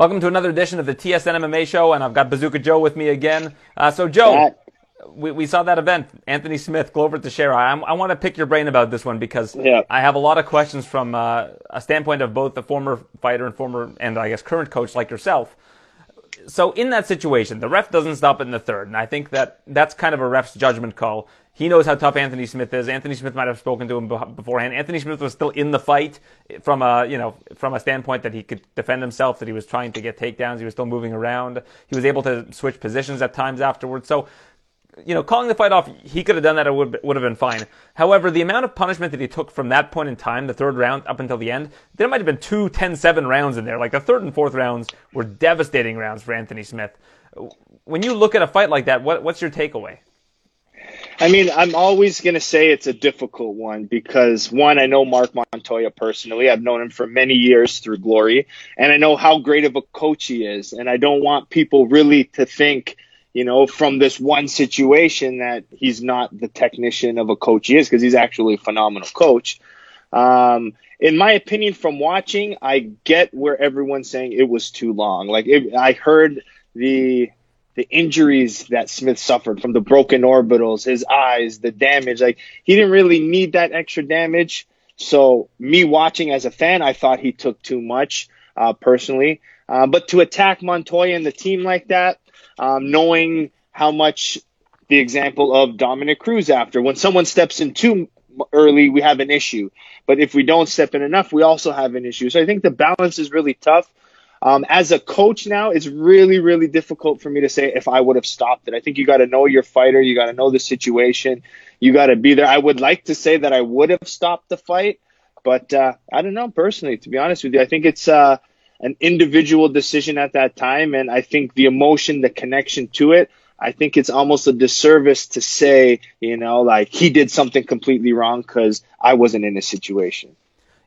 Welcome to another edition of the TSN MMA show, and I've got Bazooka Joe with me again. Uh, so, Joe, we, we saw that event, Anthony Smith, Glover Teixeira. I, I want to pick your brain about this one because Yeah. I have a lot of questions from uh, a standpoint of both the former fighter and former, and I guess current coach like yourself. So, in that situation, the ref doesn't stop in the third, and I think that that's kind of a ref's judgment call. He knows how tough Anthony Smith is. Anthony Smith might have spoken to him beforehand. Anthony Smith was still in the fight from a, you know, from a standpoint that he could defend himself, that he was trying to get takedowns, he was still moving around. He was able to switch positions at times afterwards. So, you know, calling the fight off, he could have done that. It would would have been fine. However, the amount of punishment that he took from that point in time, the third round up until the end, there might have been two 10-7 rounds in there. Like the third and fourth rounds were devastating rounds for Anthony Smith. When you look at a fight like that, what, what's your takeaway? I mean, I'm always going to say it's a difficult one because one, I know Mark Montoya personally. I've known him for many years through Glory, and I know how great of a coach he is. And I don't want people really to think, you know, from this one situation that he's not the technician of a coach he is because he's actually a phenomenal coach. Um, in my opinion, from watching, I get where everyone's saying it was too long. Like it, I heard the the injuries that Smith suffered from the broken orbitals, his eyes, the damage. Like he didn't really need that extra damage. So me watching as a fan, I thought he took too much uh, personally. Uh, but to attack Montoya and the team like that, um, knowing how much the example of Dominick Cruz after when someone steps in too early, we have an issue. But if we don't step in enough, we also have an issue. So I think the balance is really tough. Um, as a coach now, it's really, really difficult for me to say if I would have stopped it. I think you got to know your fighter. You got to know the situation. You got to be there. I would like to say that I would have stopped the fight, but uh, I don't know personally. To be honest with you, I think it's uh, an individual decision at that time, and I think the emotion, the connection to it. I think it's almost a disservice to say, you know, like he did something completely wrong because I wasn't in a situation.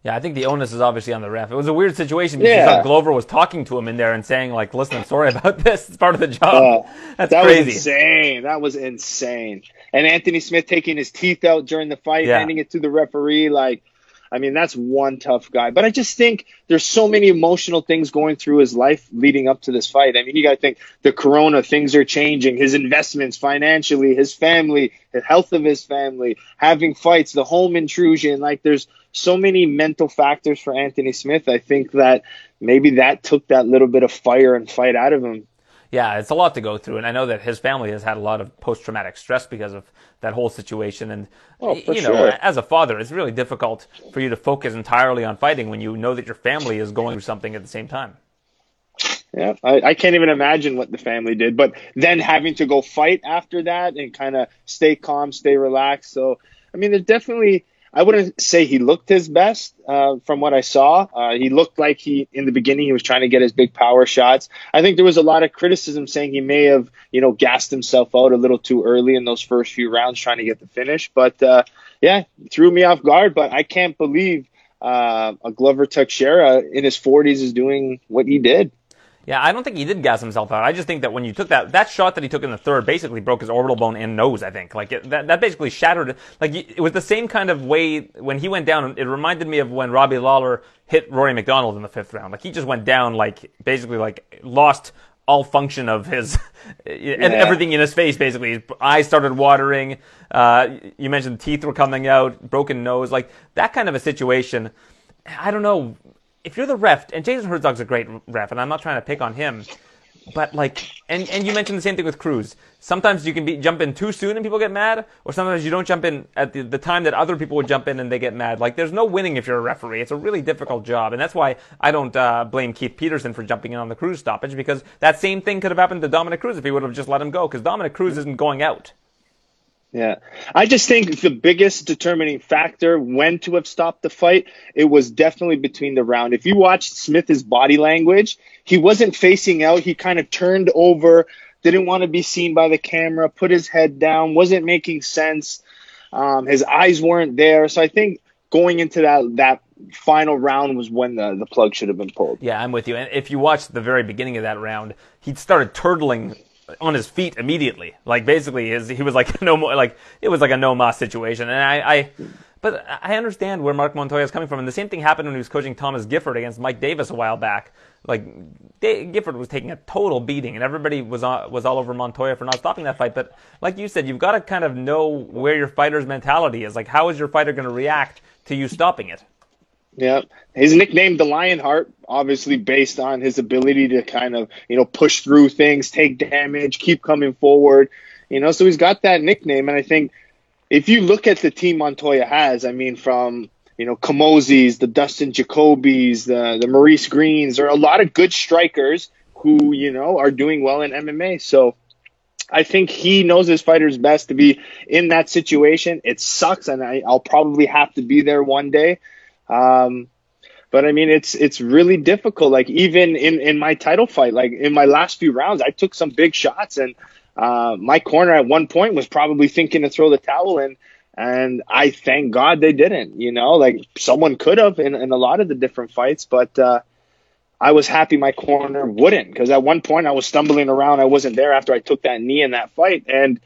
Yeah, I think the onus is obviously on the ref. It was a weird situation because Yeah. Glover was talking to him in there and saying like, "Listen, I'm sorry about this. It's part of the job." Uh, That's that crazy. was insane. That was insane. And Anthony Smith taking his teeth out during the fight, Yeah. handing it to the referee. Like, I mean, that's one tough guy. But I just think there's so many emotional things going through his life leading up to this fight. I mean, you got to think the corona, things are changing, his investments financially, his family, the health of his family, having fights, the home intrusion. Like, there's so many mental factors for Anthony Smith. I think that maybe that took that little bit of fire and fight out of him. Yeah, it's a lot to go through, and I know that his family has had a lot of post-traumatic stress because of that whole situation. And Oh, you know, sure. as a father, it's really difficult for you to focus entirely on fighting when you know that your family is going through something at the same time. Yeah, I, I can't even imagine what the family did. But then having to go fight after that and kind of stay calm, stay relaxed. So, I mean, there's definitely, I wouldn't say he looked his best uh, from what I saw. Uh, he looked like he, in the beginning, he was trying to get his big power shots. I think there was a lot of criticism saying he may have, you know, gassed himself out a little too early in those first few rounds trying to get the finish. But uh, yeah, threw me off guard. But I can't believe uh, a Glover Teixeira in his 40s is doing what he did. Yeah, I don't think he did gas himself out. I just think that when you took that that shot that he took in the third, basically broke his orbital bone and nose. I think like it, that that basically shattered. it. Like it was the same kind of way when he went down. It reminded me of when Robbie Lawler hit Rory MacDonald in the fifth round. Like he just went down like basically like lost all function of his and everything in his face. Basically, his eyes started watering. Uh, you mentioned teeth were coming out, broken nose, like that kind of a situation. I don't know if you're the ref, and Jason Herzog's a great ref, and I'm not trying to pick on him, but like, and and you mentioned the same thing with Cruz. Sometimes you can be jump in too soon and people get mad, or sometimes you don't jump in at the, the time that other people would jump in and they get mad. Like, there's no winning if you're a referee. It's a really difficult job, and that's why I don't uh, blame Keith Peterson for jumping in on the Cruz stoppage because that same thing could have happened to Dominick Cruz if he would have just let him go, because Dominick Cruz isn't going out. Yeah. I just think the biggest determining factor when to have stopped the fight, it was definitely between the round. If you watched Smith's body language, he wasn't facing out. He kind of turned over, didn't want to be seen by the camera, put his head down, wasn't making sense. Um, his eyes weren't there. So I think going into that that final round was when the, the plug should have been pulled. Yeah, I'm with you. And if you watched the very beginning of that round, he'd started turtling on his feet immediately. Like basically, his he was like no more like it was like a no mas situation. And I, I But I understand where Mark Montoya is coming from, and the same thing happened when he was coaching Thomas Gifford against Mike Davis a while back. Like Gifford was taking a total beating, and everybody was on, was all over Montoya for not stopping that fight. But like you said, you've got to kind of know where your fighter's mentality is. Like, how is your fighter going to react to you stopping it? Yeah, his nickname, the Lionheart, obviously based on his ability to kind of you know push through things, take damage, keep coming forward. You know, so he's got that nickname, and I think if you look at the team Montoya has, I mean, from you know Camozzi's, the Dustin Jacobys, the the Maurice Greens, there are a lot of good strikers who you know are doing well in MMA. So I think he knows his fighters best to be in that situation. It sucks, and I, will probably have to be there one day. Um, but I mean, it's it's really difficult. Like even in in my title fight, like in my last few rounds, I took some big shots, and uh, my corner at one point was probably thinking to throw the towel in. And I thank God they didn't, you know, like someone could have in, in a lot of the different fights, but, uh, I was happy my corner wouldn't because at one point I was stumbling around. I wasn't there after I took that knee in that fight. And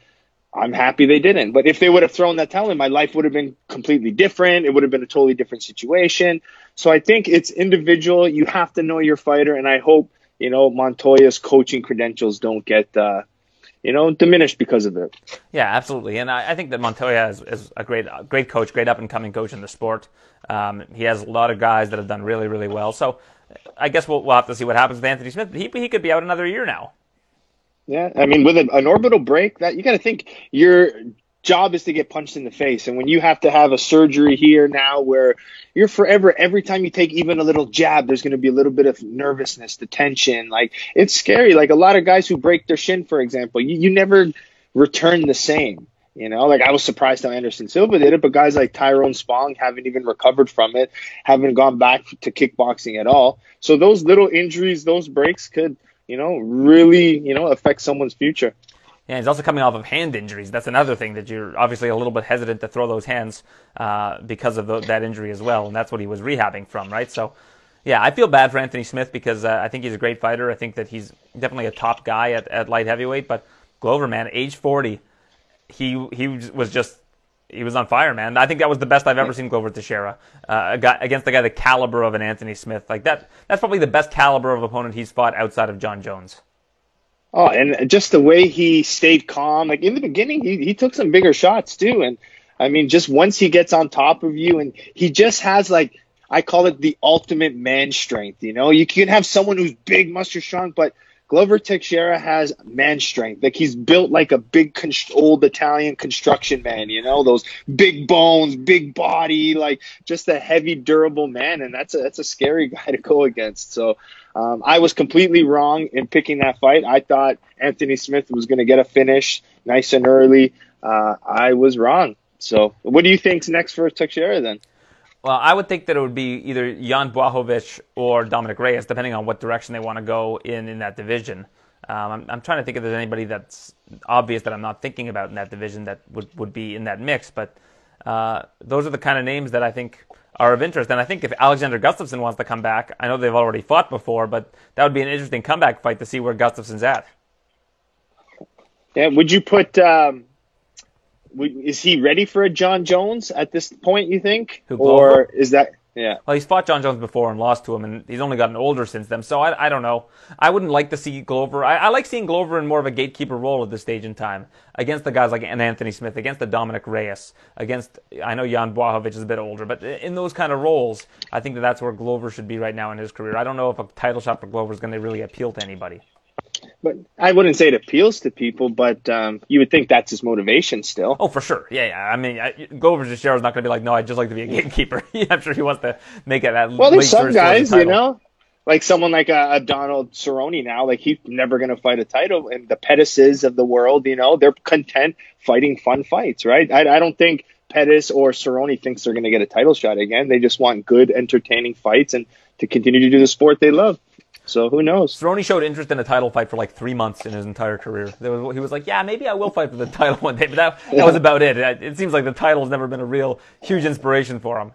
I'm happy they didn't. But if they would have thrown that towel in, my life would have been completely different. It would have been a totally different situation. So I think it's individual. You have to know your fighter. And I hope, you know, Montoya's coaching credentials don't get, uh, you know, diminished because of it. Yeah, absolutely. And I, I think that Montoya is, is, a great, great coach, great up and coming coach in the sport. Um, he has a lot of guys that have done really, really well. So I guess we'll, we'll have to see what happens with Anthony Smith. He, he could be out another year now. Yeah, I mean, with an, an orbital break, that you got to think your job is to get punched in the face, and when you have to have a surgery here now, where you're forever, every time you take even a little jab, there's going to be a little bit of nervousness, the tension. Like it's scary. Like a lot of guys who break their shin, for example, you, you never return the same. You know, like I was surprised how Anderson Silva did it, but guys like Tyrone Spong haven't even recovered from it, haven't gone back to kickboxing at all. So those little injuries, those breaks could you know, really, you know, affect someone's future. Yeah, he's also coming off of hand injuries. That's another thing that you're obviously a little bit hesitant to throw those hands uh, because of the, that injury as well, and that's what he was rehabbing from, right? So, yeah, I feel bad for Anthony Smith because uh, I think he's a great fighter. I think that he's definitely a top guy at, at light heavyweight. But Glover, man, age 40, he he was just he was on fire, man. I think that was the best I've ever seen Glover Teixeira uh, against the guy the caliber of an Anthony Smith. Like that, that's probably the best caliber of opponent he's fought outside of Jon Jones. Oh, and just the way he stayed calm. Like in the beginning, he he took some bigger shots too, and I mean, just once he gets on top of you, and he just has like I call it the ultimate man strength. You know, you can have someone who's big, muscular, strong, but Glover Teixeira has man strength. Like he's built like a big const- old Italian construction man, you know, those big bones, big body, like just a heavy, durable man. And that's a, that's a scary guy to go against. So, um, I was completely wrong in picking that fight. I thought Anthony Smith was going to get a finish nice and early. Uh, I was wrong. So, what do you think's next for Teixeira then? Well, I would think that it would be either Jan Blachowicz or Dominick Reyes, depending on what direction they want to go in in that division. Um, I'm, I'm, trying to think if there's anybody that's obvious that I'm not thinking about in that division that would, would be in that mix. But uh, those are the kind of names that I think are of interest. And I think if Alexander Gustafsson wants to come back, I know they've already fought before, but that would be an interesting comeback fight to see where Gustafsson's at. Yeah, would you put um, is he ready for a Jon Jones at this point? You think, or is that? Yeah. Well, he's fought Jon Jones before and lost to him, and he's only gotten older since then. So I, I don't know. I wouldn't like to see Glover. I, I like seeing Glover in more of a gatekeeper role at this stage in time against the guys like Anthony Smith, against the Dominick Reyes, against I know Jan Blachowicz is a bit older, but in those kind of roles, I think that that's where Glover should be right now in his career. I don't know if a title shot for Glover is going to really appeal to anybody but I wouldn't say it appeals to people, but um, you would think that's his motivation still. Oh, for sure. Yeah, yeah. I mean, I, Glover Teixeira is not going to be like, no, I'd just like to be a gatekeeper. I'm sure he wants to make it that. Well, there's some guys, you know, like someone like a, a Donald Cerrone now, like he's never going to fight a title, and the Pettises of the world, you know, they're content fighting fun fights, right? I, I don't think Pettis or Cerrone thinks they're going to get a title shot again. They just want good, entertaining fights and to continue to do the sport they love. So who knows? Cerrone showed interest in a title fight for like three months in his entire career. Was, he was like, "Yeah, maybe I will fight for the title one day," but that that was about it. It seems like the title has never been a real huge inspiration for him.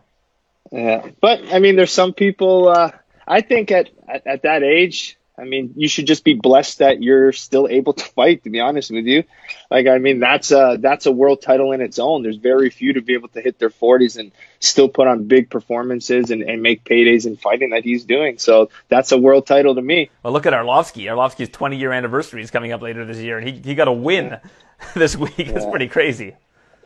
Yeah, but I mean, there's some people. Uh, I think at, at, at that age, I mean, you should just be blessed that you're still able to fight. To be honest with you, like I mean, that's a that's a world title in its own. There's very few to be able to hit their 40s and still put on big performances and, and make paydays in fighting that he's doing. So that's a world title to me. Well, look at Arlovsky. Arlovsky's 20 year anniversary is coming up later this year, and he he got a win this week. Yeah. It's pretty crazy.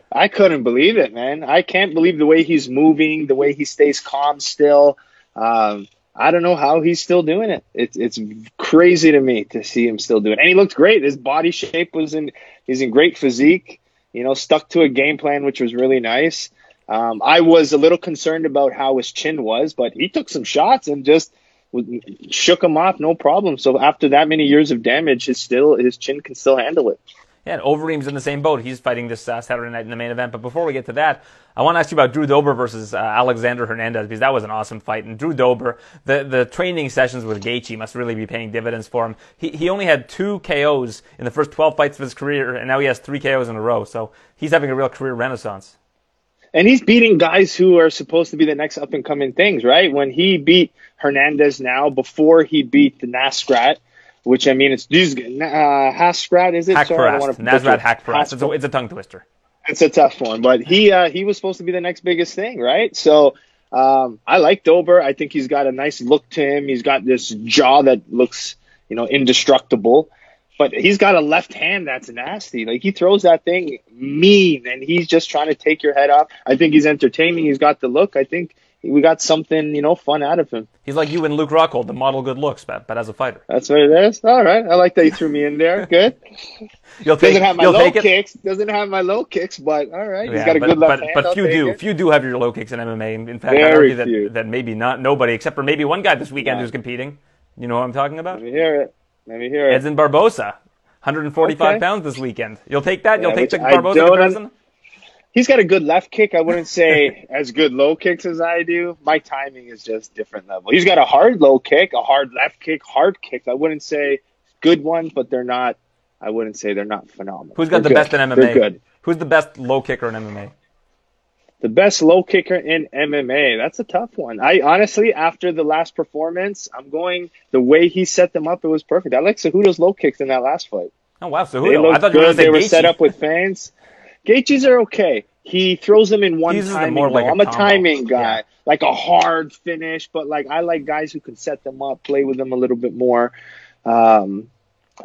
I couldn't believe it, man. I can't believe the way he's moving, the way he stays calm still. Um, I don't know how he's still doing it. It's it's crazy to me to see him still do it. And he looked great. His body shape was in he's in great physique. You know, stuck to a game plan which was really nice. Um, I was a little concerned about how his chin was, but he took some shots and just shook him off, no problem. So after that many years of damage, his still his chin can still handle it. Yeah, Overeem's in the same boat. He's fighting this uh, Saturday night in the main event. But before we get to that, I want to ask you about Drew Dober versus uh, Alexander Hernandez because that was an awesome fight. And Drew Dober, the, the training sessions with Gaethje must really be paying dividends for him. He, he only had two KOs in the first 12 fights of his career, and now he has three KOs in a row. So he's having a real career renaissance. And he's beating guys who are supposed to be the next up and coming things, right? When he beat Hernandez now, before he beat the Nasrat, which I mean, it's these uh, Haskrat, is it? Haqparast. Nasrat Haqparast. It's a, it's a tongue twister. It's a tough one, but he uh, he was supposed to be the next biggest thing, right? So um, I like Dober. I think he's got a nice look to him. He's got this jaw that looks, you know, indestructible. But he's got a left hand that's nasty. Like he throws that thing mean, and he's just trying to take your head off. I think he's entertaining. He's got the look. I think we got something, you know, fun out of him. He's like you and Luke Rockhold, the model good looks, but, but as a fighter. That's what it is. All right. I like that you threw me in there. Good. you'll take, doesn't have my low kicks. It. Doesn't have my low kicks, but all right. He's got a but, good left but, hand. But I'll few do. It. Few do have your low kicks in MMA. In fact, Very I argue that, few. that maybe not nobody, except for maybe one guy this weekend yeah. who's competing. You know what I'm talking about? Let me hear it. Let me hear it. Edson Barbosa, 145 okay. pounds this weekend. You'll take that? You'll take the Barbosa comparison? He's got a good left kick. I wouldn't say as good low kicks as I do. My timing is just different level. He's got a hard low kick, a hard left kick, hard kick. I wouldn't say good ones, but they're not. I wouldn't say they're not phenomenal. Who's got they're the good. best in MMA? They're good. Who's the best low kicker in MMA? The best low kicker in MMA. That's a tough one. I honestly, after the last performance, I'm going the way he set them up. It was perfect. I like Cejudo's low kicks in that last fight. Oh wow, Cejudo! They looked I thought good. You were they were set up with fans. Gaethje's are okay. He throws them in one He's timing. more like i a I'm a combo. timing guy, Yeah. like a hard finish. But like I like guys who can set them up, play with them a little bit more. Um,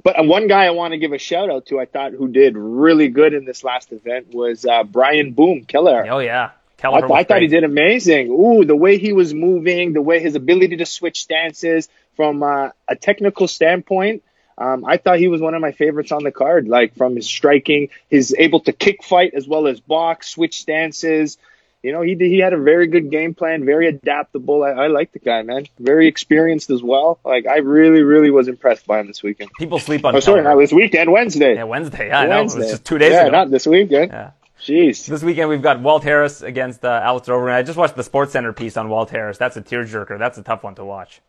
but one guy I want to give a shout out to, I thought who did really good in this last event was uh, Brian Boom Kelleher. Oh yeah, I, Kelleher was I thought he did amazing. Ooh, the way he was moving, the way his ability to switch stances from uh, a technical standpoint. Um, I thought he was one of my favorites on the card. Like from his striking, he's able to kick fight as well as box, switch stances. You know, he he had a very good game plan, very adaptable. I, I like the guy, man. Very experienced as well. Like I really, really was impressed by him this weekend. People sleep on. Oh, sorry, not this weekend, Wednesday. Yeah, Wednesday. Yeah, I know. It was just two days yeah, ago. not this weekend. Yeah. Jeez. This weekend we've got Walt Harris against uh, Alex Overeem. I just watched the Sports Center piece on Walt Harris. That's a tearjerker. That's a tough one to watch.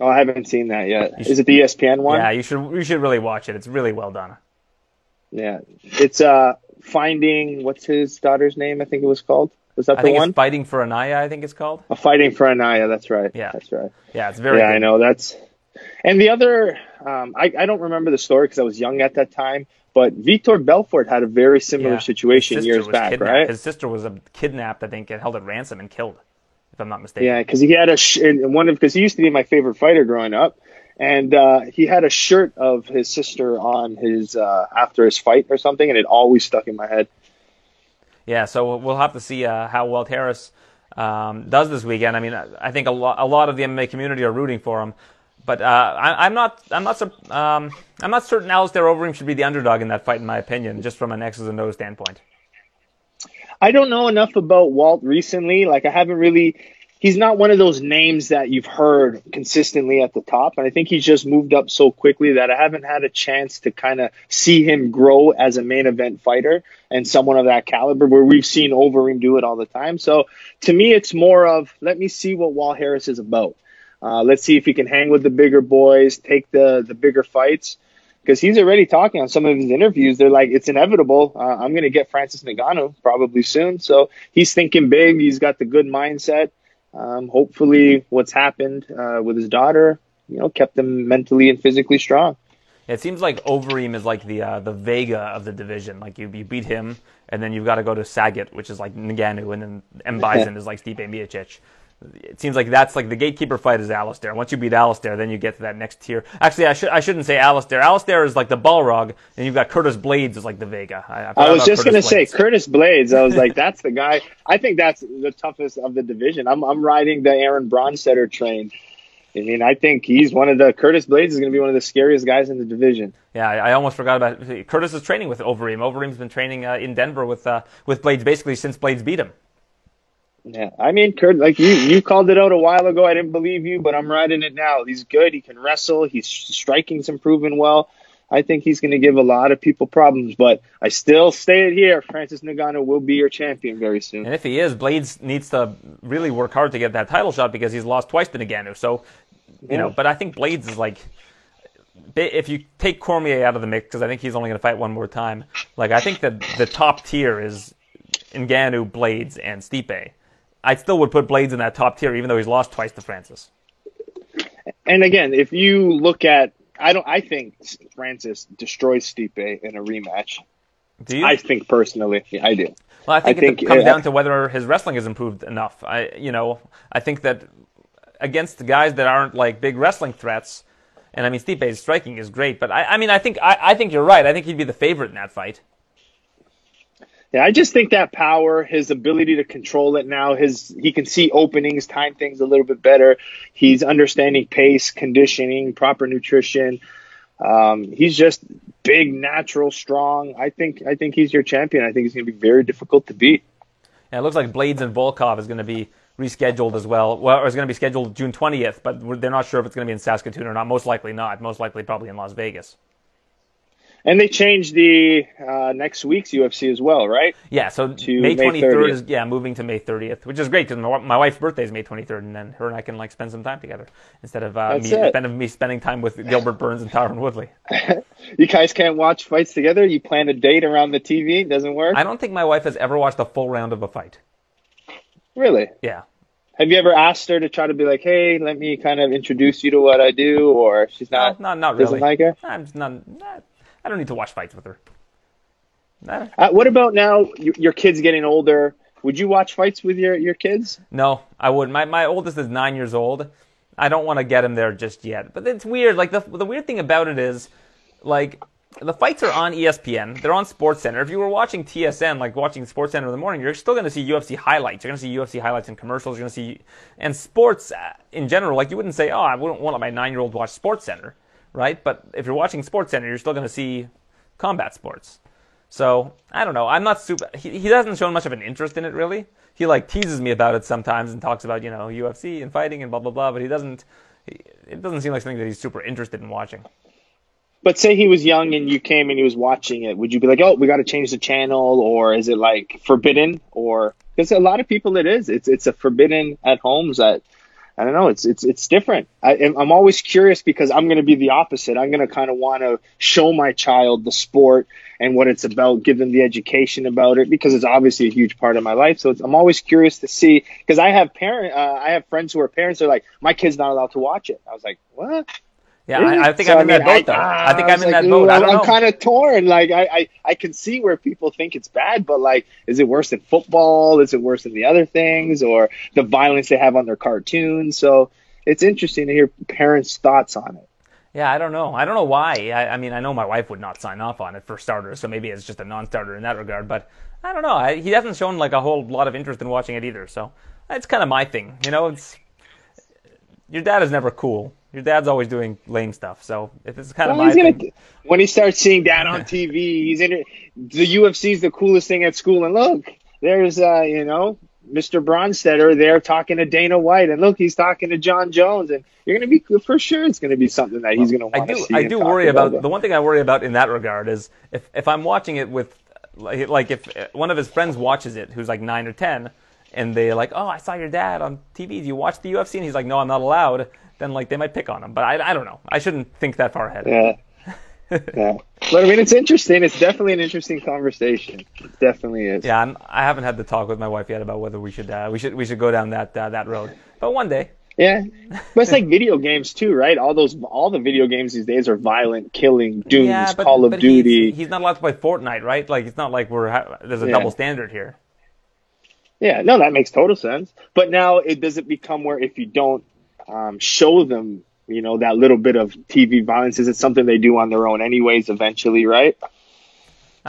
Oh, I haven't seen that yet. Is it the ESPN one? Yeah, you should you should really watch it. It's really well done. Yeah. It's uh finding what's his daughter's name? I think it was called. Was that I the think one? Fighting for Aniah. I think it's called. A fighting for Aniah. That's right. Yeah. That's right. Yeah, it's very. yeah, good. I know. That's and the other. Um, I I don't remember the story because I was young at that time. But Vitor Belfort had a very similar Yeah. situation years back, kidnapped. right? His sister was kidnapped. I think and held at ransom and killed, if I'm not mistaken. Yeah, because he had a sh- one of because he used to be my favorite fighter growing up, and uh, he had a shirt of his sister on his uh, after his fight or something, and it always stuck in my head. Yeah, so we'll have to see uh, how Walt Harris um, does this weekend. I mean, I I think a lot, a lot of the MMA community are rooting for him, but uh, I, I'm not, I'm not, um, I'm not certain Alistair Overeem should be the underdog in that fight, in my opinion, just from an X's and O's standpoint. I don't know enough about Walt recently. Like I haven't really. He's not one of those names that you've heard consistently at the top, and I think he's just moved up so quickly that I haven't had a chance to kind of see him grow as a main event fighter and someone of that caliber. Where we've seen Overeem do it all the time. So to me, it's more of let me see what Walt Harris is about. Uh, let's see if he can hang with the bigger boys, take the the bigger fights because he's already talking on some of his interviews. They're like, it's inevitable. Uh, I'm going to get Francis Ngannou probably soon. So he's thinking big. He's got the good mindset. Um, hopefully, what's happened uh, with his daughter you know kept him mentally and physically strong. It seems like Overeem is like the uh, the Vega of the division. Like you, you beat him, and then you've got to go to Sagat, which is like Ngannou, and then M Bison is like Stipe Miocic. It seems like that's like the gatekeeper fight is Alistair. Once you beat Alistair, then you get to that next tier. Actually, I should I shouldn't say Alistair. Alistair is like the Balrog, and you've got Curtis Blaydes is like the Vega. I, I, was just Curtis gonna Blaydes. say Curtis Blaydes. I was like, that's the guy. I think that's the toughest of the division. I'm I'm riding the Aaron Bronsteter train. I mean, I think he's one of the Curtis Blaydes is going to be one of the scariest guys in the division. Yeah, I, I almost forgot about Curtis is training with Overeem. Overeem's been training uh, in Denver with uh, with Blaydes basically since Blaydes beat him. Yeah, I mean, Kurt, like you, you called it out a while ago. I didn't believe you, but I'm riding it now. He's good. He can wrestle. He's striking's improving well. I think he's going to give a lot of people problems, but I still stay it here. Francis Ngannou will be your champion very soon. And if he is, Blaydes needs to really work hard to get that title shot because he's lost twice to Ngannou. So, you yeah. know, but I think Blaydes is like, if you take Cormier out of the mix, because I think he's only going to fight one more time. Like I think that the top tier is Ngannou, Blaydes, and Stipe. I still would put Blaydes in that top tier, even though he's lost twice to Francis. And again, if you look at, I don't, I think Francis destroys Stipe in a rematch. Do you? I think personally, yeah, I do. Well, I think, I think it comes uh, down to whether his wrestling has improved enough. I, you know, I think that against guys that aren't like big wrestling threats, and I mean Stipe's striking is great, but I, I mean I think I, I think you're right. I think he'd be the favorite in that fight. Yeah, I just think that power, his ability to control it now, his he can see openings, time things a little bit better. He's understanding pace, conditioning, proper nutrition. Um, he's just big, natural, strong. I think I think he's your champion. I think he's going to be very difficult to beat. Yeah, it looks like Blaydes and Volkov is going to be rescheduled as well. Well, it's going to be scheduled June 20th, but they're not sure if it's going to be in Saskatoon or not. Most likely not. Most likely probably in Las Vegas. And they changed the uh, next week's UFC as well, right? Yeah, so to May 23rd is yeah moving to May 30th, which is great because my, my, wife's birthday is May 23rd, and then her and I can like spend some time together instead of uh, me, instead of me spending time with Gilbert Burns and Tyron Woodley. you guys can't watch fights together. You plan a date around the TV. It doesn't work. I don't think my wife has ever watched a full round of a fight. Really? Yeah. Have you ever asked her to try to be like, "Hey, let me kind of introduce you to what I do," or she's not? No, not not really. Doesn't like her. I'm not, not I don't need to watch fights with her. Uh, what about now? Your kids getting older. Would you watch fights with your, your kids? No, I wouldn't. My my oldest is nine years old. I don't want to get him there just yet. But it's weird. Like the the weird thing about it is, like the fights are on ESPN. They're on Sports Center. If you were watching TSN, like watching Sports Center in the morning, you're still going to see UFC highlights. You're going to see UFC highlights and commercials. You're going to see and sports uh, in general. Like you wouldn't say, oh, I wouldn't want my nine year old to watch Sports Center right? But if you're watching Sports Center, you're still going to see combat sports. So I don't know. I'm not super. He, he hasn't shown much of an interest in it really. He like teases me about it sometimes and talks about you know UFC and fighting and blah blah blah. But he doesn't. He, it doesn't seem like something that he's super interested in watching. But say he was young and you came and he was watching it, would you be like, oh, we got to change the channel, or is it like forbidden, or because a lot of people it is. It's it's a forbidden at homes that I don't know. It's it's it's different. I, am always curious because I'm going to be the opposite. I'm going to kind of want to show my child the sport and what it's about, give them the education about it because it's obviously a huge part of my life. So I'm always curious to see because I have parent, uh, I have friends who are parents. They're like, my kid's not allowed to watch it. I was like, what? Yeah, I, I, think so, I'm in I mean, that boat though. I, I think I'm in like, that boat. I am kind of torn. Like I, I, I can see where people think it's bad, but like, is it worse than football? Is it worse than the other things, or the violence they have on their cartoons? So it's interesting to hear parents' thoughts on it. Yeah, I don't know. I don't know why. I, I mean, I know my wife would not sign off on it for starters, so maybe it's just a non-starter in that regard. But I don't know. I, he hasn't shown like a whole lot of interest in watching it either. So that's kind of my thing. You know, it's your dad is never cool your dad's always doing lame stuff. So if it's kind well, of my gonna, thing. when he starts seeing dad on TV, he's in it. The UFC is the coolest thing at school, and look, there's uh, you know Mr. Bronsteter there talking to Dana White, and look, he's talking to Jon Jones, and you're going to be for sure. It's going to be something that he's going to want to see. I do worry about, about the one thing I worry about in that regard is if if I'm watching it with like, like if one of his friends watches it, who's like nine or ten, and they're like, "Oh, I saw your dad on TV. Do you watch the UFC?" And he's like, "No, I'm not allowed." then like they might pick on him. But I, I don't know. I shouldn't think that far ahead. Yeah. yeah. But I mean, it's interesting. It's definitely an interesting conversation. It definitely is. Yeah, I'm, I haven't had the talk with my wife yet about whether we should uh, we should we should go down that uh, that road. But one day. Yeah, but it's like video games too, right? All those, all the video games these days are violent, killing, dooms, yeah, but, Call of Duty. He's, he's not allowed to play Fortnite, right? Like it's not like we're ha- there's a Yeah. double standard here. Yeah, no, that makes total sense. But now it doesn't become where if you don't um, show them, you know, that little bit of TV violence, is it something they do on their own anyways? Eventually, right?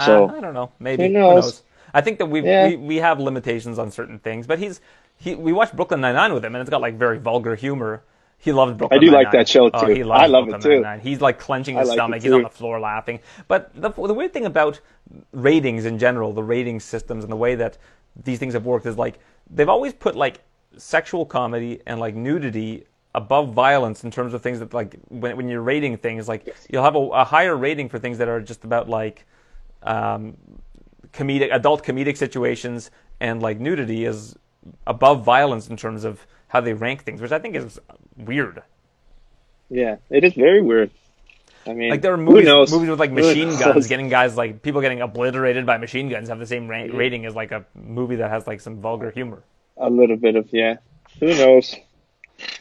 So- uh, I don't know. Maybe Who who knows? knows? I think that we Yeah. we we have limitations on certain things, but he's he. We watched Brooklyn Nine Nine with him, and it's got like very vulgar humor. He loves Brooklyn. I do like Nine-Nine. that show, Oh, too. he loves I love it, too. Nine-Nine. He's like clenching his like stomach. He's on the floor laughing. But the the weird thing about ratings in general, the rating systems and the way that these things have worked is like they've always put like sexual comedy and like nudity above violence in terms of things that like when, when you're rating things like you'll have a, a higher rating for things that are just about like um, comedic adult comedic situations and like nudity is above violence in terms of how they rank things which i think is weird Yeah, it is very weird. I mean, like there are movies, knows? movies with like machine guns getting guys like people getting obliterated by machine guns have the same ra- rating as like a movie that has like some vulgar humor a little bit of yeah. Who knows?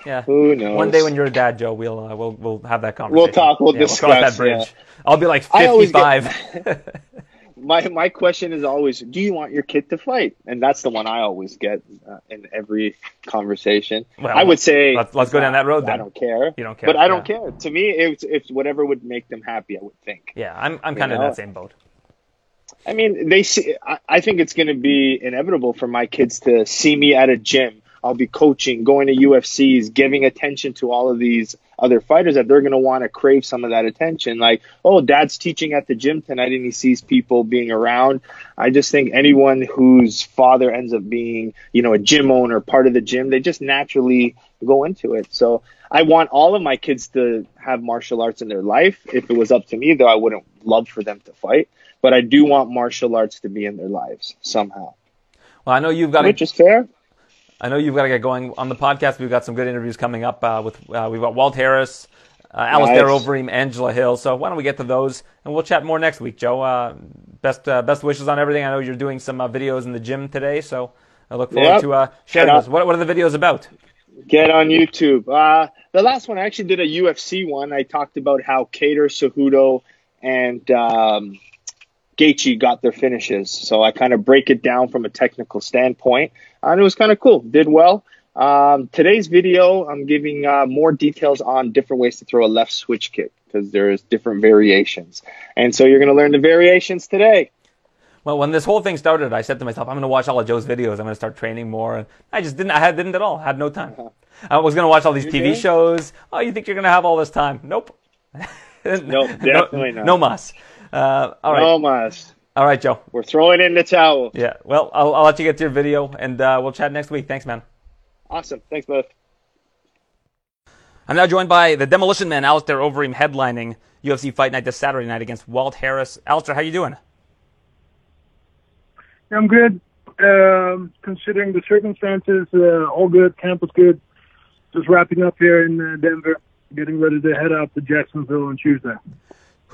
yeah Who knows? one day when you're a dad joe we'll uh, we'll we'll have that conversation We'll talk, we'll yeah, we'll cross discuss, that bridge yeah. i'll be like I always get- 55 my my question is always, do you want your kid to fight? And that's the one I always get uh, in every conversation. Well, I would say, let's- let's go down that road I don't care. You don't care, but I don't yeah. care. To me, it's it's whatever would make them happy. I would think. yeah i'm, I'm kind of in that same boat I mean, they see. I, I think it's going to be inevitable for my kids to see me at a gym. I'll be coaching, going to UFCs, giving attention to all of these other fighters that they're going to want to crave some of that attention. Like, oh, dad's teaching at the gym tonight and he sees people being around. I just think anyone whose father ends up being, you know, a gym owner, part of the gym, they just naturally go into it. So I want all of my kids to have martial arts in their life. If it was up to me, though, I wouldn't love for them to fight. But I do want martial arts to be in their lives somehow, well i know you've got which is fair. I know you've got to get going on the podcast. We've got some good interviews coming up uh, with uh, we've got Walt Harris, uh, Alistair Nice. Overeem, Angela Hill. So why don't we get to those and we'll chat more next week, Joe. Uh, best uh, best wishes on everything. I know you're doing some uh, videos in the gym today, so I look forward Yep. to uh, sharing those. What, what are the videos about? Get on YouTube. Uh, the last one I actually did a UFC one. I talked about how Cater, Cejudo, and um, Gaethje got their finishes. So I kind of break it down from a technical standpoint, and it was kind of cool. Did well. Um, today's video, I'm giving uh, more details on different ways to throw a left switch kick because there's different variations, and so you're going to learn the variations today. Well, when this whole thing started, I said to myself, I'm going to watch all of Joe's videos. I'm going to start training more. And I just didn't. I had, didn't at all. I had no time. I was going to watch all these TV did? shows. Oh, you think you're going to have all this time? Nope. Nope, definitely no, not. No mas. Uh, all right. No mas. All right, Joe. We're throwing in the towel. Yeah. Well, I'll, I'll let you get to your video, and uh, we'll chat next week. Thanks, man. Awesome. Thanks, both. I'm now joined by the Demolition Man, Alistair Overeem, headlining UFC Fight Night this Saturday night against Walt Harris. Alistair, how you doing? I'm good. Um, considering the circumstances, uh, all good. Camp was good. Just wrapping up here in uh, Denver, getting ready to head out to Jacksonville on Tuesday.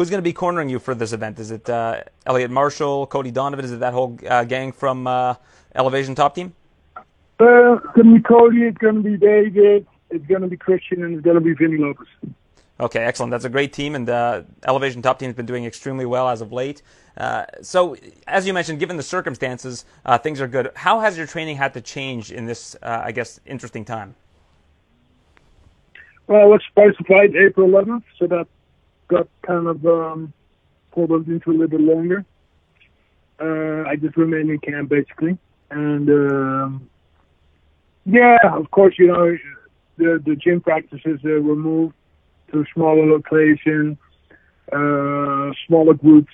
Who's going to be cornering you for this event? Is it uh, Elliot Marshall, Cody Donovan? Is it that whole uh, gang from uh, Elevation Top Team? Uh, it's gonna be Cody. It's gonna be David. It's gonna be Christian, and it's gonna be Vinny Lopez. Okay, excellent. That's a great team, and uh, Elevation Top Team's been doing extremely well as of late. Uh, so, as you mentioned, given the circumstances, uh, things are good. How has your training had to change in this, uh, I guess, interesting time? Well, I was supposed to fight April 11th, so that got kind of um, pulled us into a little bit longer. Uh, I just remained in camp basically, and um, yeah, of course, you know, the the gym practices uh, were moved to a smaller location, uh, smaller groups.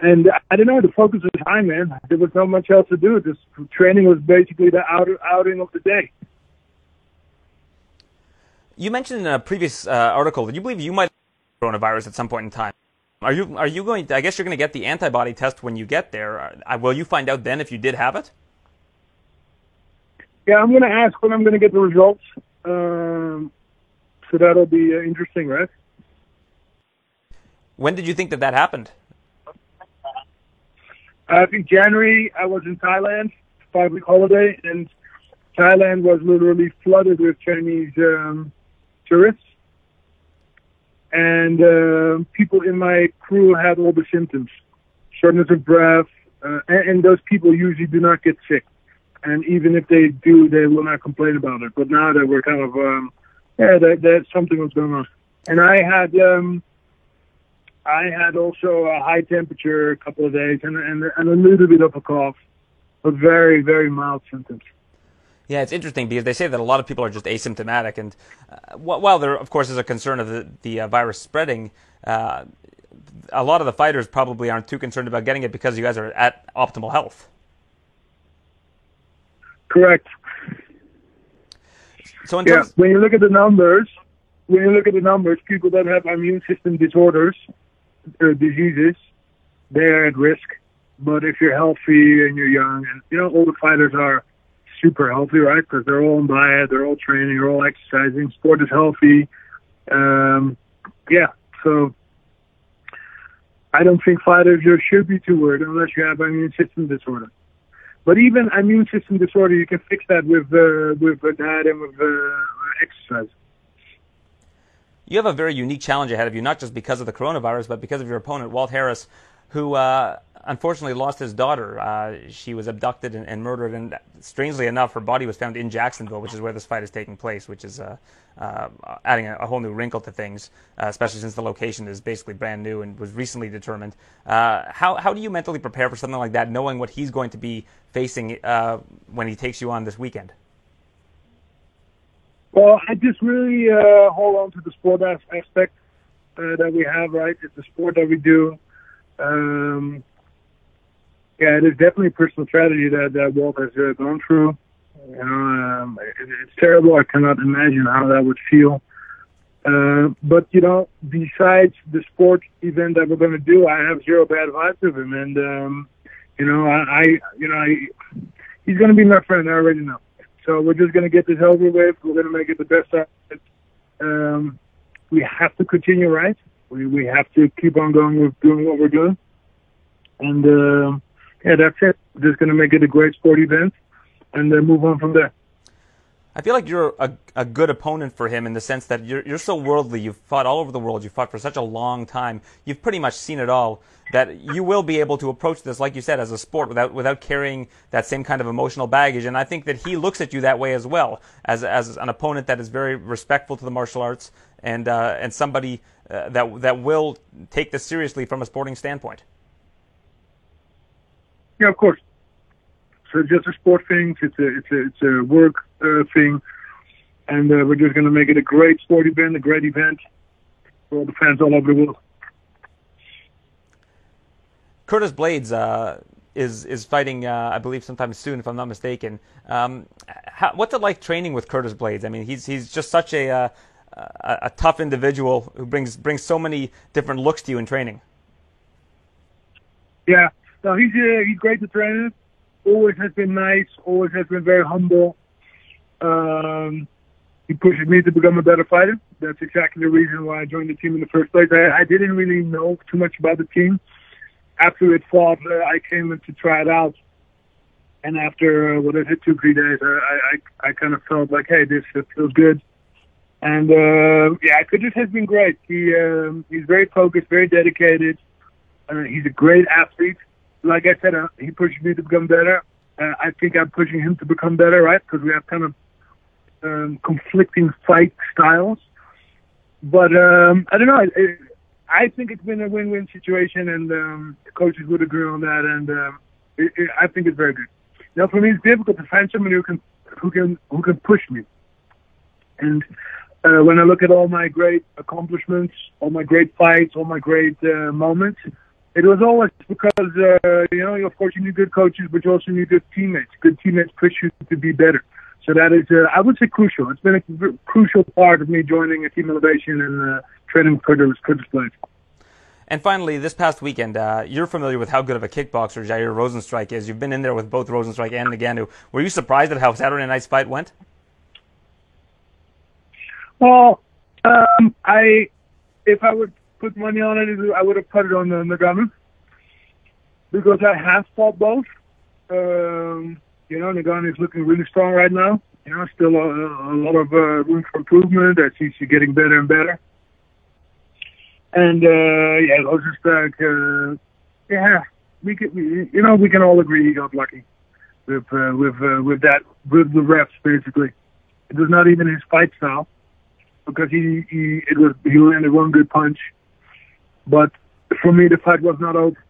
And I don't know, the focus was high, man. There was not much else to do. This training was basically the out, outing of the day. You mentioned in a previous uh, article that you believe you might have coronavirus at some point in time. Are you are you going? To, I guess you're going to get the antibody test when you get there. Uh, will you find out then if you did have it? Yeah, I'm going to ask when I'm going to get the results. Um, so that'll be uh, interesting, right? When did you think that that happened? I think January I was in Thailand, five week holiday, and Thailand was literally flooded with Chinese um, and uh, people in my crew had all the symptoms: shortness of breath, uh, and, and those people usually do not get sick. And even if they do, they will not complain about it. But now that we're kind of, um, yeah, that, that something was going on. And I had, um, I had also a high temperature a couple of days and, and, and a little bit of a cough, but very, very mild symptoms. Yeah, it's interesting because they say that a lot of people are just asymptomatic, and uh, while there, of course, is a concern of the, the uh, virus spreading, uh, a lot of the fighters probably aren't too concerned about getting it because you guys are at optimal health. Correct. So yeah, terms, when you look at the numbers, when you look at the numbers, people that have immune system disorders, uh, diseases, they're at risk. But if you're healthy and you're young, and you know all the fighters are super healthy, right? Because they're all on diet, they're all training, they're all exercising. Sport is healthy. Um, yeah, so I don't think fighters should be too worried unless you have immune system disorder. But even immune system disorder, you can fix that with uh, with diet and with uh, exercise. You have a very unique challenge ahead of you, not just because of the coronavirus, but because of your opponent, Walt Harris, who uh, unfortunately lost his daughter. Uh, she was abducted and, and, murdered, and strangely enough, her body was found in Jacksonville, which is where this fight is taking place, which is uh, uh, adding a, a, whole new wrinkle to things, uh, especially since the location is basically brand new and was recently determined. Uh, how, how do you mentally prepare for something like that, knowing what he's going to be facing uh, when he takes you on this weekend? Well, I just really hold on to the sport aspect that we have, right? It's the sport that we do. Um, yeah, it is definitely a personal tragedy that that Walt has uh, gone through. You know, um, it, it's terrible. I cannot imagine how that would feel. Uh, but you know, besides the sport event that we're going to do, I have zero bad vibes of him, and um, you know, I, I you know, I, he's going to be my friend. I already know. So we're just going to get this over with. We're going to make it the best of it. Um, we have to continue, right? We we have to keep on going with doing what we're doing, and. Uh, yeah, that's it. Just going to make it a great sport event and then move on from there. I feel like you're a, a good opponent for him in the sense that you're, you're so worldly. You've fought all over the world. You've fought for such a long time. You've pretty much seen it all. That you will be able to approach this, like you said, as a sport without without carrying that same kind of emotional baggage. And I think that he looks at you that way as well, as as an opponent that is very respectful to the martial arts and uh, and somebody uh, that that will take this seriously from a sporting standpoint. Yeah, of course. So it's just a sport thing. It's a it's a it's a work uh, thing, and uh, we're just going to make it a great sport event, a great event for all the fans all over the world. Curtis Blaydes uh, is is fighting, uh, I believe, sometime soon, if I'm not mistaken. Um, how, what's it like training with Curtis Blaydes? I mean, he's he's just such a, uh, a a tough individual who brings brings so many different looks to you in training. Yeah, no, he's uh, he's great to train with. Always has been nice. Always has been very humble. Um, he pushes me to become a better fighter. That's exactly the reason why I joined the team in the first place. I, I didn't really know too much about the team. After it fought, uh, I came in to try it out. And after uh, what is it, two three days, I I, I kind of felt like, hey, this uh, feels good. And uh, yeah, Curtis has been great. He um, he's very focused, very dedicated. Uh, he's a great athlete like I said, uh, he pushed me to become better. Uh, I think I'm pushing him to become better, right? Because we have kind of um, conflicting fight styles. But um, I don't know. It, I think it's been a win-win situation, and um, coaches would agree on that. And um, it, it, I think it's very good. Now, for me, it's difficult to find someone who can who can who can push me. And uh, when I look at all my great accomplishments, all my great fights, all my great uh, moments, it was always because uh, you know, of course, you need good coaches, but you also need good teammates. Good teammates push you to be better. So that is, uh, I would say, crucial. It's been a crucial part of me joining a team elevation and uh, training the Curtis Blaydes. And finally, this past weekend, uh, you're familiar with how good of a kickboxer Jair Rozenstruik is. You've been in there with both Rozenstruik and Ngannou. Were you surprised at how Saturday night's fight went? Well, um, I, if I would put money on it, I would have put it on the Ngannou because I have fought both. Um, You know, Ngannou is looking really strong right now. You know, still a, a lot of uh, room for improvement. I see she's getting better and better. And uh, yeah, it was just like, uh, yeah, we can, we, you know, we can all agree he got lucky with uh, with uh, with that with the refs basically. It was not even his fight style because he he it was he landed one good punch, but for me the fight was not over.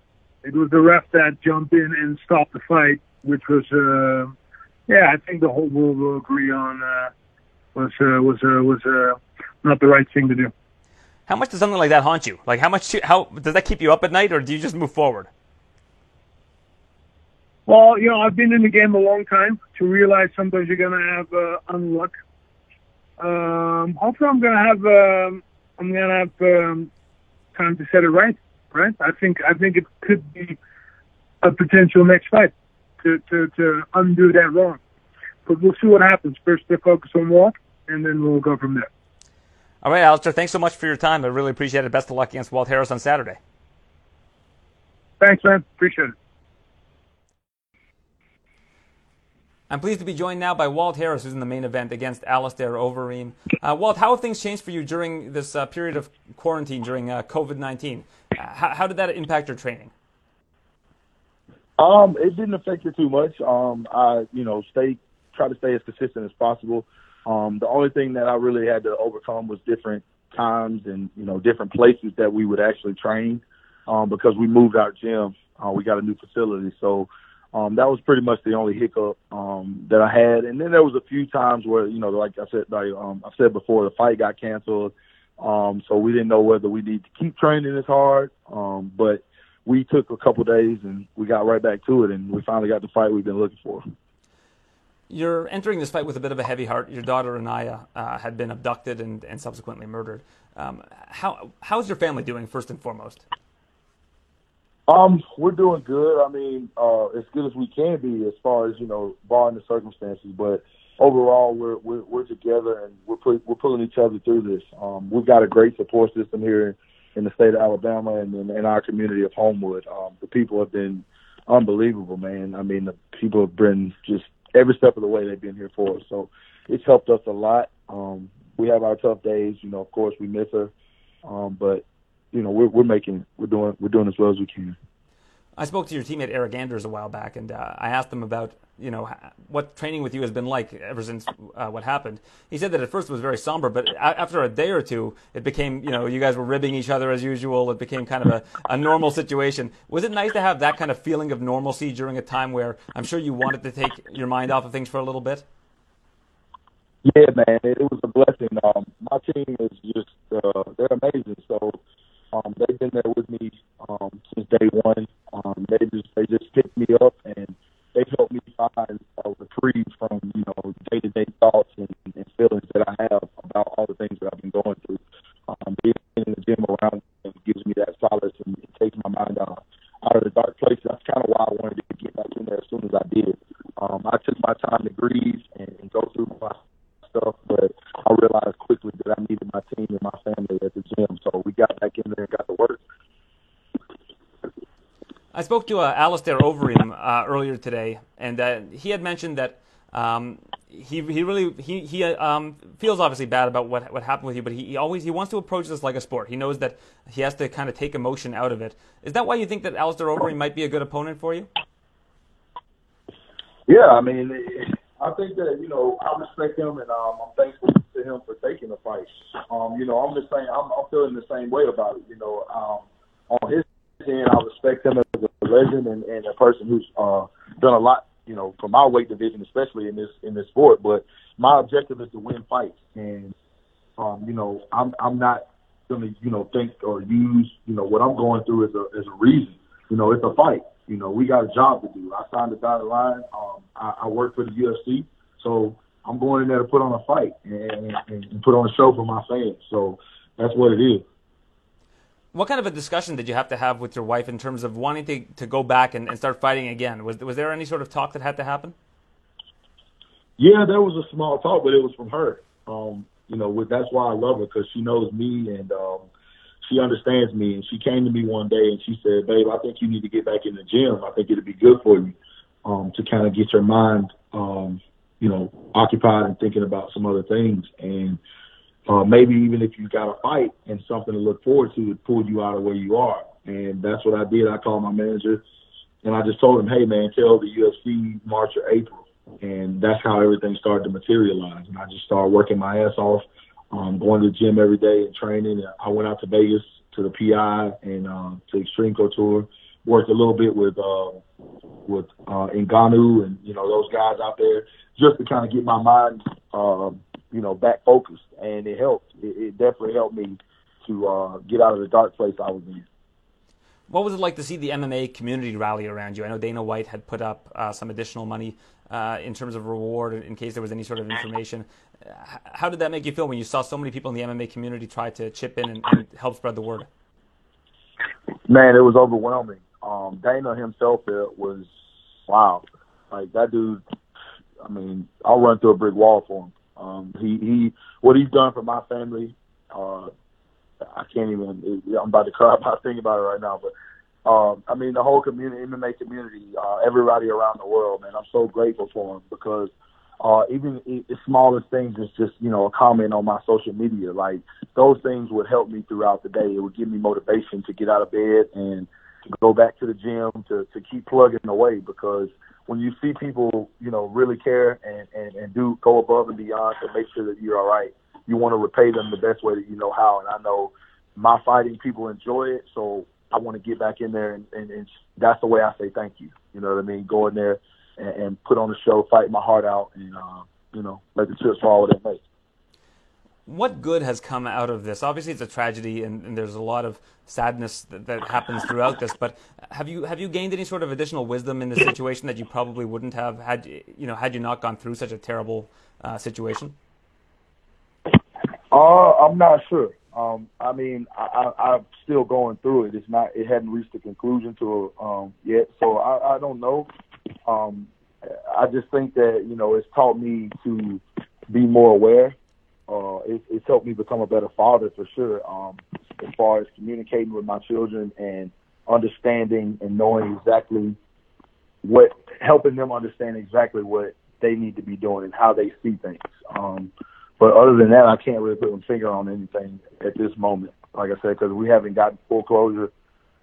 It was the ref that jumped in and stopped the fight, which was uh, yeah I think the whole world will agree on uh, was uh, was uh, was uh, not the right thing to do. How much does something like that haunt you? Like how much? How does that keep you up at night, or do you just move forward? Well, you know, I've been in the game a long time to realize sometimes you're gonna have uh, unluck. Um, hopefully, I'm gonna have um, I'm gonna have um, time to set it right. Right? I think I think it could be a potential next fight to to to undo that wrong. But we'll see what happens. First, they focus on Walt, and then we'll go from there. All right, Alistair, thanks so much for your time. I really appreciate it. Best of luck against Walt Harris on Saturday. Thanks, man. Appreciate it. I'm pleased to be joined now by Walt Harris, who's in the main event against Alistair Overeem. Uh, Walt, how have things changed for you during this uh, period of quarantine during uh, COVID 19? How, how, did that impact your training? Um, it didn't affect it too much. Um, I, you know, stay try to stay as consistent as possible. Um, the only thing that I really had to overcome was different times and you know different places that we would actually train um, because we moved our gym. Uh, we got a new facility, so um, that was pretty much the only hiccup um, that I had. And then there was a few times where you know, like I said, like um, I said before, the fight got canceled, um, so we didn't know whether we need to keep training as hard. Um, but we took a couple days and we got right back to it, and we finally got the fight we've been looking for. You're entering this fight with a bit of a heavy heart. Your daughter Aniah uh, had been abducted and, and subsequently murdered. Um, how how's your family doing first and foremost? Um, we're doing good. I mean, uh, as good as we can be, as far as you know, barring the circumstances. But overall, we're we're, we're together and we're put, we're pulling each other through this. Um, we've got a great support system here in the state of Alabama and in, in our community of Homewood. Um, the people have been unbelievable, man. I mean, the people have been just every step of the way they've been here for us. So it's helped us a lot. Um, we have our tough days, you know. Of course, we miss her, um, but you know we're we're making we're doing we're doing as well as we can. I spoke to your teammate Eric Anders a while back, and uh, I asked him about you know what training with you has been like ever since uh, what happened. He said that at first it was very somber, but a- after a day or two, it became you know you guys were ribbing each other as usual. It became kind of a, a normal situation. Was it nice to have that kind of feeling of normalcy during a time where I'm sure you wanted to take your mind off of things for a little bit? Yeah, man, it, it was a blessing. Um, my team is just uh, they're amazing. So um, they've been there with me um, since day one. Um, they just they just picked me up spoke to uh, Alistair Overeem uh, earlier today, and uh, he had mentioned that um, he he really he he um, feels obviously bad about what what happened with you, but he, he, always he wants to approach this like a sport. He knows that he has to kind of take emotion out of it. Is that why you think that Alistair Overeem might be a good opponent for you? Yeah, I mean, I think that you know I respect him, and um, I'm thankful to him for taking the fight. Um, you know, I'm the same. I'm, I'm feeling the same way about it. You know, um, on his end, I respect him legend and, and a person who's uh, done a lot. You know, for my weight division, especially in this in this sport. But my objective is to win fights, and um, you know, I'm I'm not gonna you know think or use you know what I'm going through as a as a reason. You know, it's a fight. You know, we got a job to do. I signed the dotted line. Um, I, I work for the UFC, so I'm going in there to put on a fight and, and, and put on a show for my fans. So that's what it is. What kind of a discussion did you have to have with your wife in terms of wanting to, to go back and, and start fighting again? Was was there any sort of talk that had to happen? Yeah, there was a small talk, but it was from her. Um, you know, that's why I love her because she knows me and um, she understands me. And she came to me one day and she said, "Babe, I think you need to get back in the gym. I think it'd be good for you." um, to kind of get your mind, um, you know, occupied and thinking about some other things. And uh, maybe even if you got a fight and something to look forward to, it pulled you out of where you are. And that's what I did. I called my manager and I just told him, hey, man, tell the UFC March or April. And that's how everything started to materialize. And I just started working my ass off, um, going to the gym every day and training. I went out to Vegas to the PI and uh, to Extreme Couture. Worked a little bit with uh, with uh, Ngannou and you know those guys out there, just to kind of get my mind, uh, you know, back focused, and it helped. It, it definitely helped me to uh, get out of the dark place I was in. What was it like to see the MMA community rally around you? I know Dana White had put up uh, some additional money uh, in terms of reward in case there was any sort of information. How did that make you feel when you saw so many people in the MMA community try to chip in and, and help spread the word? Man, it was overwhelming. Um, Dana himself it was wow. Like that dude. I mean, I'll run through a brick wall for him. Um, he he, what he's done for my family. Uh, I can't even. I'm about to cry about thinking about it right now. But um, I mean, the whole community, MMA community, uh, everybody around the world, man. I'm so grateful for him because uh, even the smallest things is just you know a comment on my social media. Like those things would help me throughout the day. It would give me motivation to get out of bed and to go back to the gym to to keep plugging away because when you see people you know really care and and, and do go above and beyond to make sure that you're all right, you want to repay them the best way that you know how. And I know my fighting people enjoy it, so I want to get back in there and, and, and that's the way I say thank you. You know what I mean? Go in there and, and put on the show, fight my heart out, and uh, you know, let the chips fall where they may. What good has come out of this? Obviously, it's a tragedy, and, and there's a lot of sadness that, that, happens throughout this. But have you have you gained any sort of additional wisdom in this situation that you probably wouldn't have had you know had you not gone through such a terrible uh, situation? Uh, I'm not sure. Um, I mean, I, I, I'm still going through it. It's not. It hadn't reached a conclusion to um, yet, so I, I don't know. Um, I just think that you know it's taught me to be more aware. Uh, it, it's helped me become a better father for sure. Um, as far as communicating with my children and understanding and knowing exactly what, helping them understand exactly what they need to be doing and how they see things. Um, but other than that, I can't really put my finger on anything at this moment. Like I said, because we haven't gotten full closure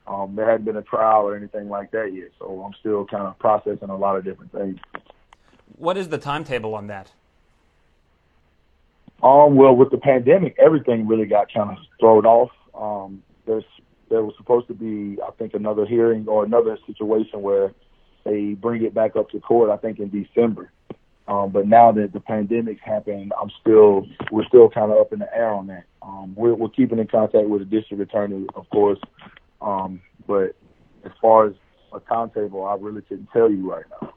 um, there hadn't been a trial or anything like that yet, so I'm still kind of processing a lot of different things. What is the timetable on that? Um, well, with the pandemic, everything really got kind of thrown off. Um, there's there was supposed to be, I think, another hearing or another situation where they bring it back up to court. I think in December. Um, but now that the pandemic's happened, I'm still we're still kind of up in the air on that. Um, we're, we're keeping in contact with the district attorney, of course, um, but as far as a timetable, I really couldn't tell you right now.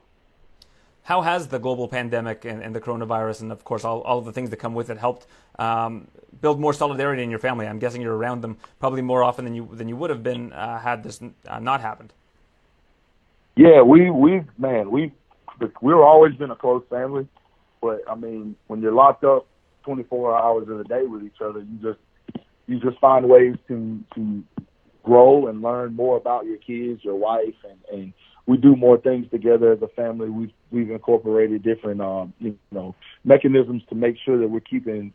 How has the global pandemic and, and the coronavirus, and of course all, all of the things that come with it, helped um, build more solidarity in your family? I'm guessing you're around them probably more often than you than you would have been uh, had this uh, not happened. Yeah, we we man we we've always been a close family, but I mean when you're locked up 24 hours in a day with each other, you just you just find ways to to grow and learn more about your kids, your wife, and, and we do more things together as a family. We've we've incorporated different um, you know mechanisms to make sure that we're keeping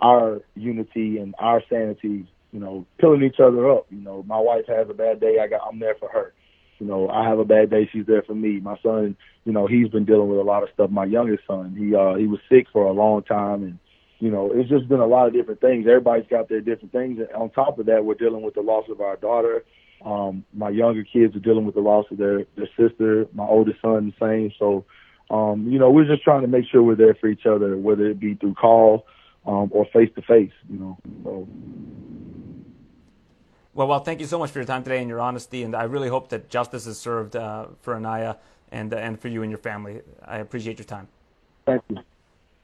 our unity and our sanity. You know, pulling each other up. You know, my wife has a bad day, I got I'm there for her. You know, I have a bad day, she's there for me. My son, you know, he's been dealing with a lot of stuff. My youngest son, he uh he was sick for a long time and you know, it's just been a lot of different things. Everybody's got their different things. And on top of that, we're dealing with the loss of our daughter. Um, my younger kids are dealing with the loss of their their sister. My oldest son, the same. So, um, you know, we're just trying to make sure we're there for each other, whether it be through call um, or face to face. You know. So. Well, well, thank you so much for your time today and your honesty, and I really hope that justice is served uh, for Aniah and uh, and for you and your family. I appreciate your time. Thank you.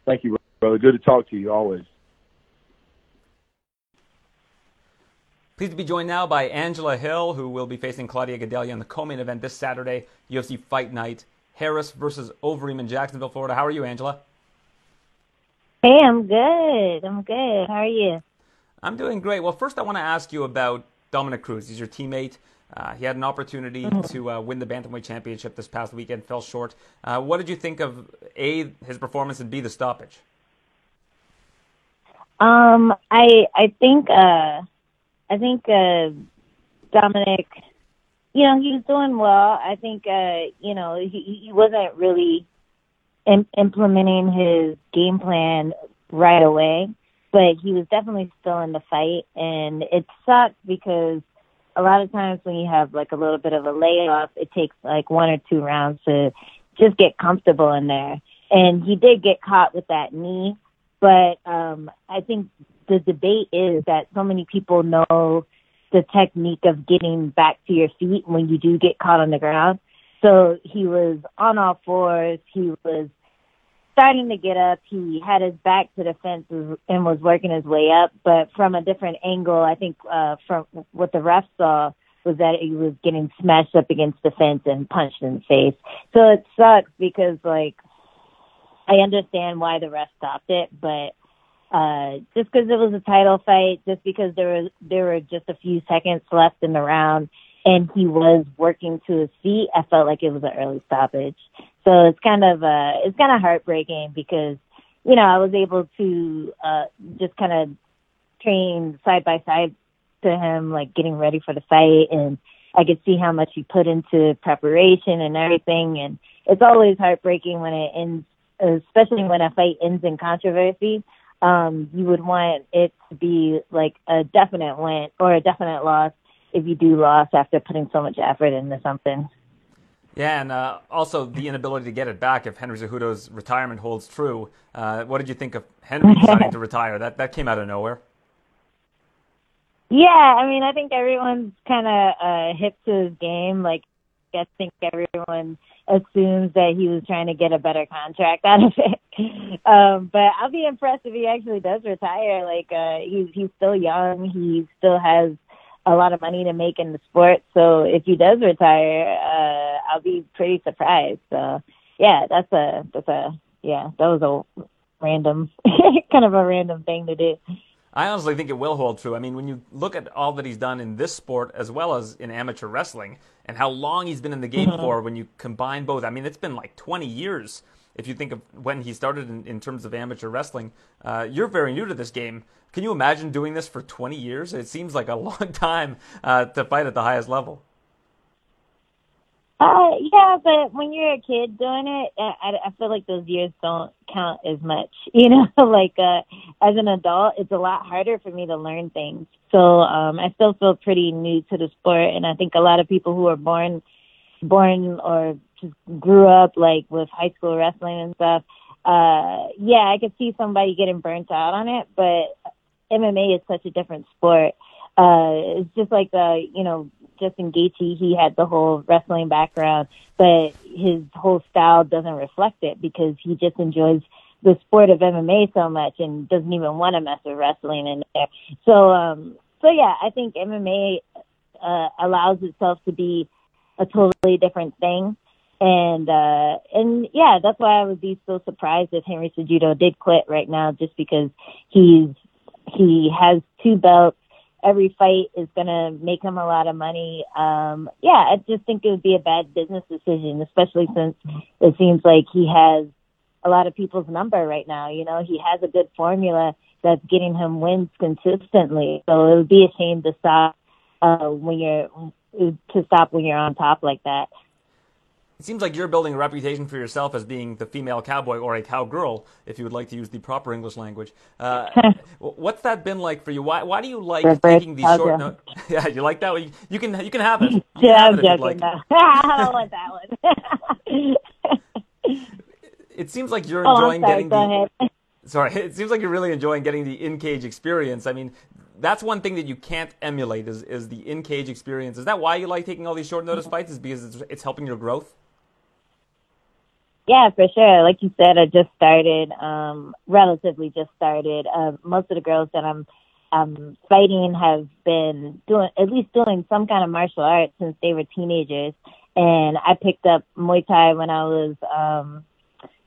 Thank you brother. Good to talk to you always. Pleased to be joined now by Angela Hill, who will be facing Claudia Gadelha in the co-main event this Saturday, UFC Fight Night, Harris versus Overeem in Jacksonville, Florida. How are you, Angela? Hey, I'm good. I'm good. How are you? I'm doing great. Well, first I want to ask you about Dominick Cruz. He's your teammate. Uh, he had an opportunity mm-hmm. to uh, win the bantamweight championship this past weekend, fell short. Uh, what did you think of a his performance and b the stoppage? Um, I I think uh, I think uh, Dominick, you know, he was doing well. I think uh, you know he he wasn't really in, implementing his game plan right away, but he was definitely still in the fight, and it sucked because a lot of times when you have like a little bit of a layoff, it takes like one or two rounds to just get comfortable in there. And he did get caught with that knee, but um, I think the debate is that so many people know the technique of getting back to your feet when you do get caught on the ground. So he was on all fours. He was starting to get up. He had his back to the fence and was working his way up, but from a different angle. I think uh, from what the ref saw was that he was getting smashed up against the fence and punched in the face. So it sucks because like I understand why the ref stopped it, but uh just because it was a title fight, just because there was there were just a few seconds left in the round and he was working to his feet, I felt like it was an early stoppage. So it's kind of uh it's kind of heartbreaking because you know I was able to uh just kind of train side by side to him, like getting ready for the fight, and I could see how much he put into preparation and everything. And it's always heartbreaking when it ends, especially when a fight ends in controversy. Um, you would want it to be like a definite win or a definite loss if you do loss after putting so much effort into something. Yeah, and uh, also the inability to get it back if Henry Cejudo's retirement holds true. Uh, what did you think of Henry deciding to retire? That that came out of nowhere. Yeah, I mean, I think everyone's kind of uh, hip to his game. Like, I think everyone assumes that he was trying to get a better contract out of it. um, but I'll be impressed if he actually does retire. Like, uh, he's he's still young. He still has a lot of money to make in the sport. So if he does retire, uh, I'll be pretty surprised. So yeah, that's a that's a yeah, that was a random kind of a random thing to do. I honestly think it will hold true. I mean, when you look at all that he's done in this sport as well as in amateur wrestling and how long he's been in the game for, when you combine both, I mean, it's been like 20 years if you think of when he started in, in terms of amateur wrestling. Uh, you're very new to this game. Can you imagine doing this for 20 years? It seems like a long time uh, to fight at the highest level. Uh, yeah, but when you're a kid doing it, I, I feel like those years don't count as much. You know, like uh, as an adult, it's a lot harder for me to learn things. So um, I still feel pretty new to the sport, and I think a lot of people who are born, born or just grew up like with high school wrestling and stuff. Uh, yeah, I could see somebody getting burnt out on it, but MMA is such a different sport. Uh, it's just like the, you know, Justin Gaethje, he had the whole wrestling background, but his whole style doesn't reflect it because he just enjoys the sport of MMA so much and doesn't even want to mess with wrestling in there. So, um, so yeah, I think MMA uh, allows itself to be a totally different thing. And uh and yeah, that's why I would be so surprised if Henry Cejudo did quit right now just because he's he has two belts. Every fight is gonna make him a lot of money. Um yeah, I just think it would be a bad business decision, especially since it seems like he has a lot of people's number right now. You know, he has a good formula that's getting him wins consistently. So it would be a shame to stop uh when you're to stop when you're on top like that. It seems like you're building a reputation for yourself as being the female cowboy or a cowgirl, if you would like to use the proper English language. Uh, what's that been like for you? Why, why do you like taking these short notes? yeah, you like that? You, you can you can have it. You yeah, I'm joking. Like. No. I don't want that one. it seems like you're enjoying oh, sorry, getting the. Sorry, it seems like you're really enjoying getting the in cage experience. I mean, that's one thing that you can't emulate is, is the in cage experience. Is that why you like taking all these short notice fights? Is because it's, it's helping your growth? Yeah, for sure. Like you said, I just started, um, relatively just started. Uh, most of the girls that I'm um, fighting have been doing, at least doing some kind of martial arts since they were teenagers. And I picked up Muay Thai when I was, um,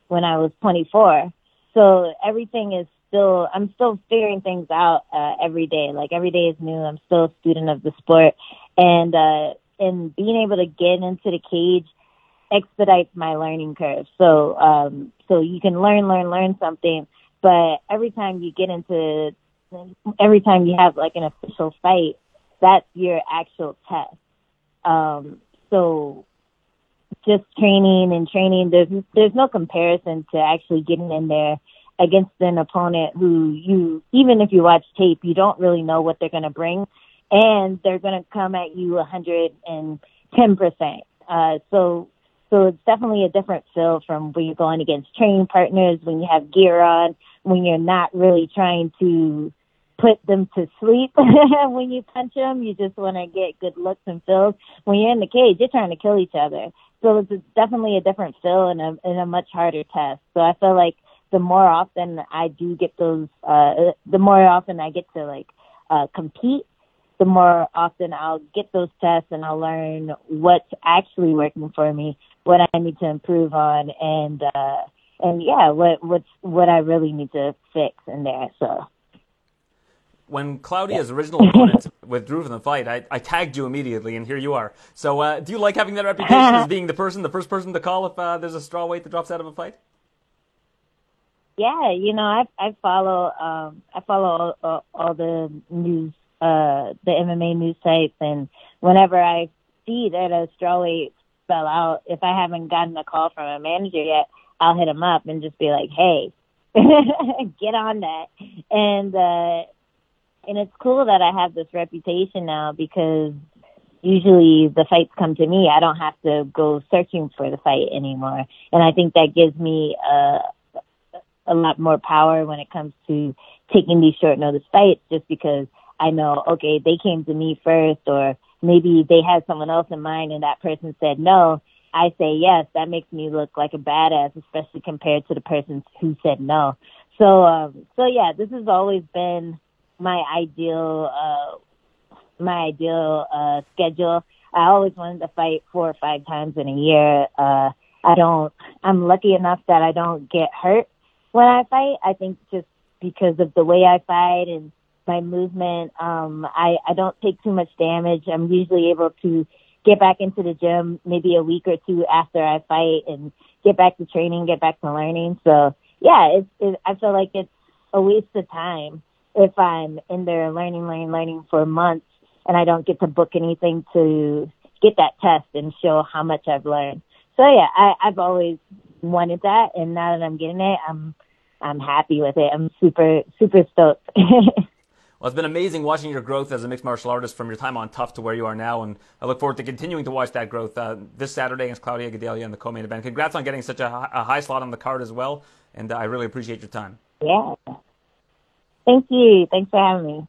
when I was 24. So everything is still, I'm still figuring things out, uh, every day. Like every day is new. I'm still a student of the sport. And, uh, and being able to get into the cage expedites my learning curve. So um, so you can learn, learn, learn something, but every time you get into every time you have like an official fight, that's your actual test. Um, so just training and training, there's there's no comparison to actually getting in there against an opponent who you even if you watch tape, you don't really know what they're going to bring, and they're going to come at you a hundred and ten percent. Uh, so so it's definitely a different feel from when you're going against training partners, when you have gear on, when you're not really trying to put them to sleep when you punch them. You just want to get good looks and feels. When you're in the cage, you're trying to kill each other. So it's definitely a different feel and a, and a much harder test. So I feel like the more often I do get those, uh, the more often I get to like, uh, compete, the more often I'll get those tests and I'll learn what's actually working for me, what I need to improve on, and, uh, and yeah, what, what's, what I really need to fix in there. So when Claudia's original opponent withdrew from the fight, I, I, tagged you immediately, and here you are. So, uh, do you like having that reputation as being the person, the first person to call if uh, there's a straw weight that drops out of a fight? Yeah, you know, I I follow um, I follow all, all, all the news, uh, the MMA news sites, and whenever I see that a straw weight fell out, if I haven't gotten a call from a manager yet, I'll hit him up and just be like, "Hey, get on that." And uh, and it's cool that I have this reputation now because usually the fights come to me. I don't have to go searching for the fight anymore, and I think that gives me a a lot more power when it comes to taking these short notice fights, just because I know okay they came to me first, or maybe they had someone else in mind and that person said no. I say yes, that makes me look like a badass, especially compared to the person who said no. So, um, so yeah, this has always been my ideal uh my ideal uh schedule. I always wanted to fight four or five times in a year. Uh I don't I'm lucky enough that I don't get hurt when I fight. I think just because of the way I fight and my movement, um I I don't take too much damage. I'm usually able to get back into the gym maybe a week or two after I fight and get back to training, get back to learning. So yeah, it's it, I feel like it's a waste of time if I'm in there learning, learning, learning for months and I don't get to book anything to get that test and show how much I've learned. So yeah, I, I've always wanted that and now that I'm getting it, I'm I'm happy with it. I'm super super stoked. Well, it's been amazing watching your growth as a mixed martial artist from your time on TUF to where you are now, and I look forward to continuing to watch that growth uh, this Saturday against Claudia Gadelha in the co-main event. Congrats on getting such a, a high slot on the card as well, and uh, I really appreciate your time. Yeah. Thank you. Thanks for having me.